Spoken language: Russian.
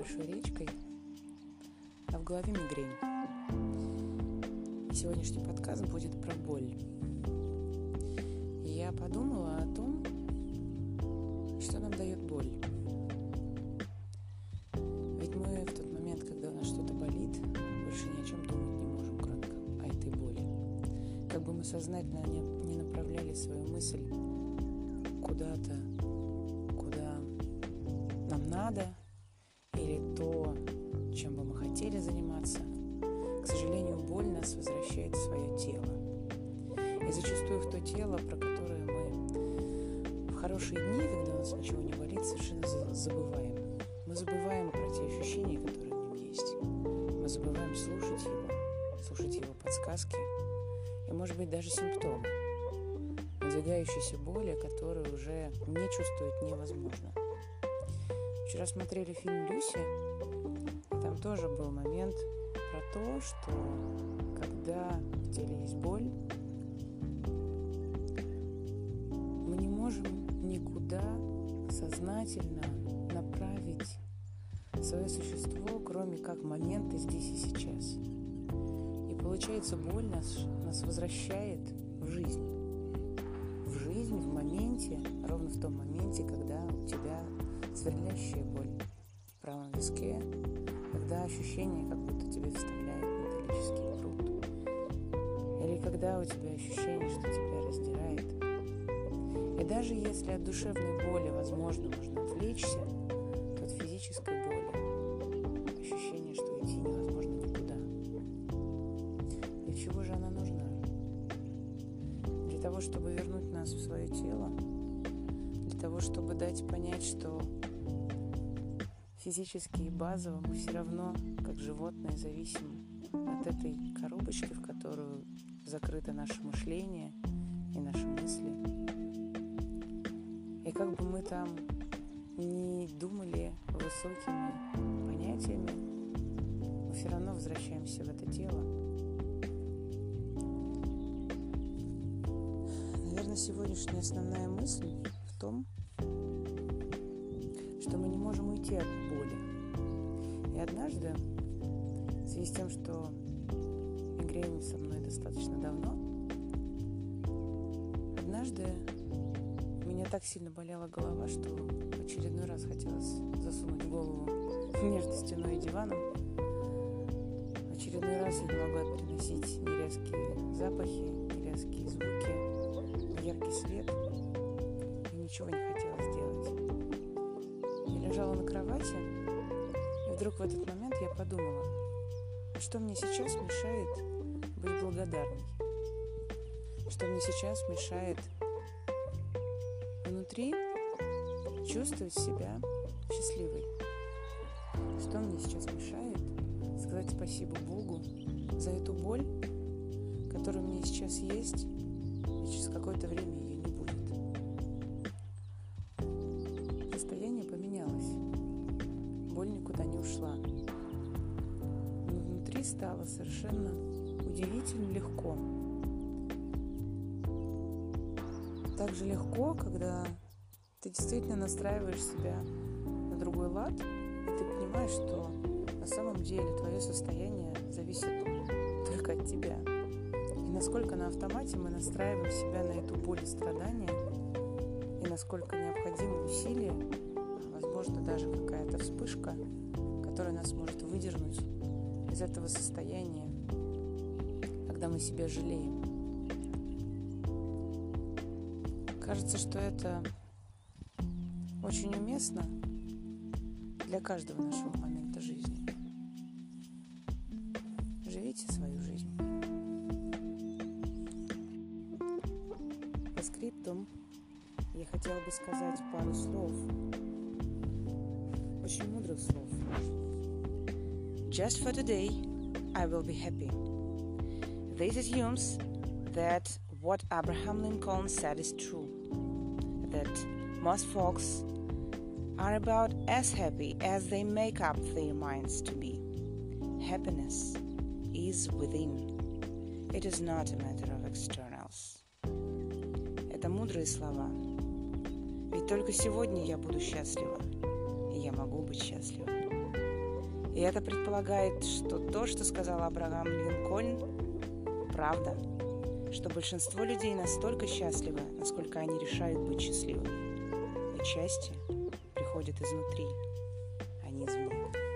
большой речкой, а в голове мигрень. И сегодняшний подкаст будет про боль. Я подумала о том, что нам дает боль. Ведь мы в тот момент, когда у нас что-то болит, больше ни о чем думать не можем, кроме о этой боли. Как бы мы сознательно не направляли свою мысль куда-то, куда нам надо – хотели заниматься, к сожалению, боль нас возвращает в свое тело. И зачастую в то тело, про которое мы в хорошие дни, когда у нас ничего не болит, совершенно забываем. Мы забываем про те ощущения, которые в нем есть. Мы забываем слушать его, слушать его подсказки и, может быть, даже симптомы надвигающейся боли, которую уже не чувствовать невозможно. Вчера смотрели фильм «Люси», там тоже был момент про то, что когда в теле есть боль, мы не можем никуда сознательно направить свое существо, кроме как момента здесь и сейчас. И получается, боль нас, нас возвращает в жизнь. В жизнь, в моменте, ровно в том моменте, когда у тебя сверлящая боль в правом виске, когда ощущение, как будто тебе вставляют металлический пруд. Или когда у тебя ощущение, что тебя раздирает. И даже если от душевной боли, возможно, можно отвлечься, то от физической боли ощущение, что идти невозможно никуда. Для чего же она нужна? Для того, чтобы вернуть нас в свое тело, для того, чтобы дать понять, что физически и базово мы все равно, как животные, зависим от этой коробочки, в которую закрыто наше мышление и наши мысли. И как бы мы там не думали высокими понятиями, мы все равно возвращаемся в это тело. Наверное, сегодняшняя основная мысль в том, что мы не можем уйти от боли. И однажды, в связи с тем, что мигрень со мной достаточно давно, однажды у меня так сильно болела голова, что в очередной раз хотелось засунуть голову между стеной и диваном. В очередной раз я не могла переносить ни резкие запахи, ни резкие звуки, яркий свет. И ничего не хотелось делать лежала на кровати, и вдруг в этот момент я подумала, а что мне сейчас мешает быть благодарной? Что мне сейчас мешает внутри чувствовать себя счастливой? Что мне сейчас мешает сказать спасибо Богу за эту боль, которая у меня сейчас есть, и через какое-то время ее не будет? Состояние. Боль никуда не ушла. Но внутри стало совершенно удивительно легко. Так же легко, когда ты действительно настраиваешь себя на другой лад, и ты понимаешь, что на самом деле твое состояние зависит только от тебя. И насколько на автомате мы настраиваем себя на эту боль и страдания, и насколько необходимы усилия, возможно, даже какая-то вспышка, которая нас может выдернуть из этого состояния, когда мы себя жалеем. Кажется, что это очень уместно для каждого нашего момента жизни. Живите свою жизнь. По скриптум я хотела бы сказать пару слов, очень мудрых слов. Just for today, I will be happy. This assumes that what Abraham Lincoln said is true. That most folks are about as happy as they make up their minds to be. Happiness is within. It is not a matter of externals. Это мудрые слова. Ведь только сегодня я буду счастлива, и Я могу быть счастлива. И это предполагает, что то, что сказал Абрахам Линкольн, правда, что большинство людей настолько счастливы, насколько они решают быть счастливыми. Ведь счастье приходит изнутри, а не извне.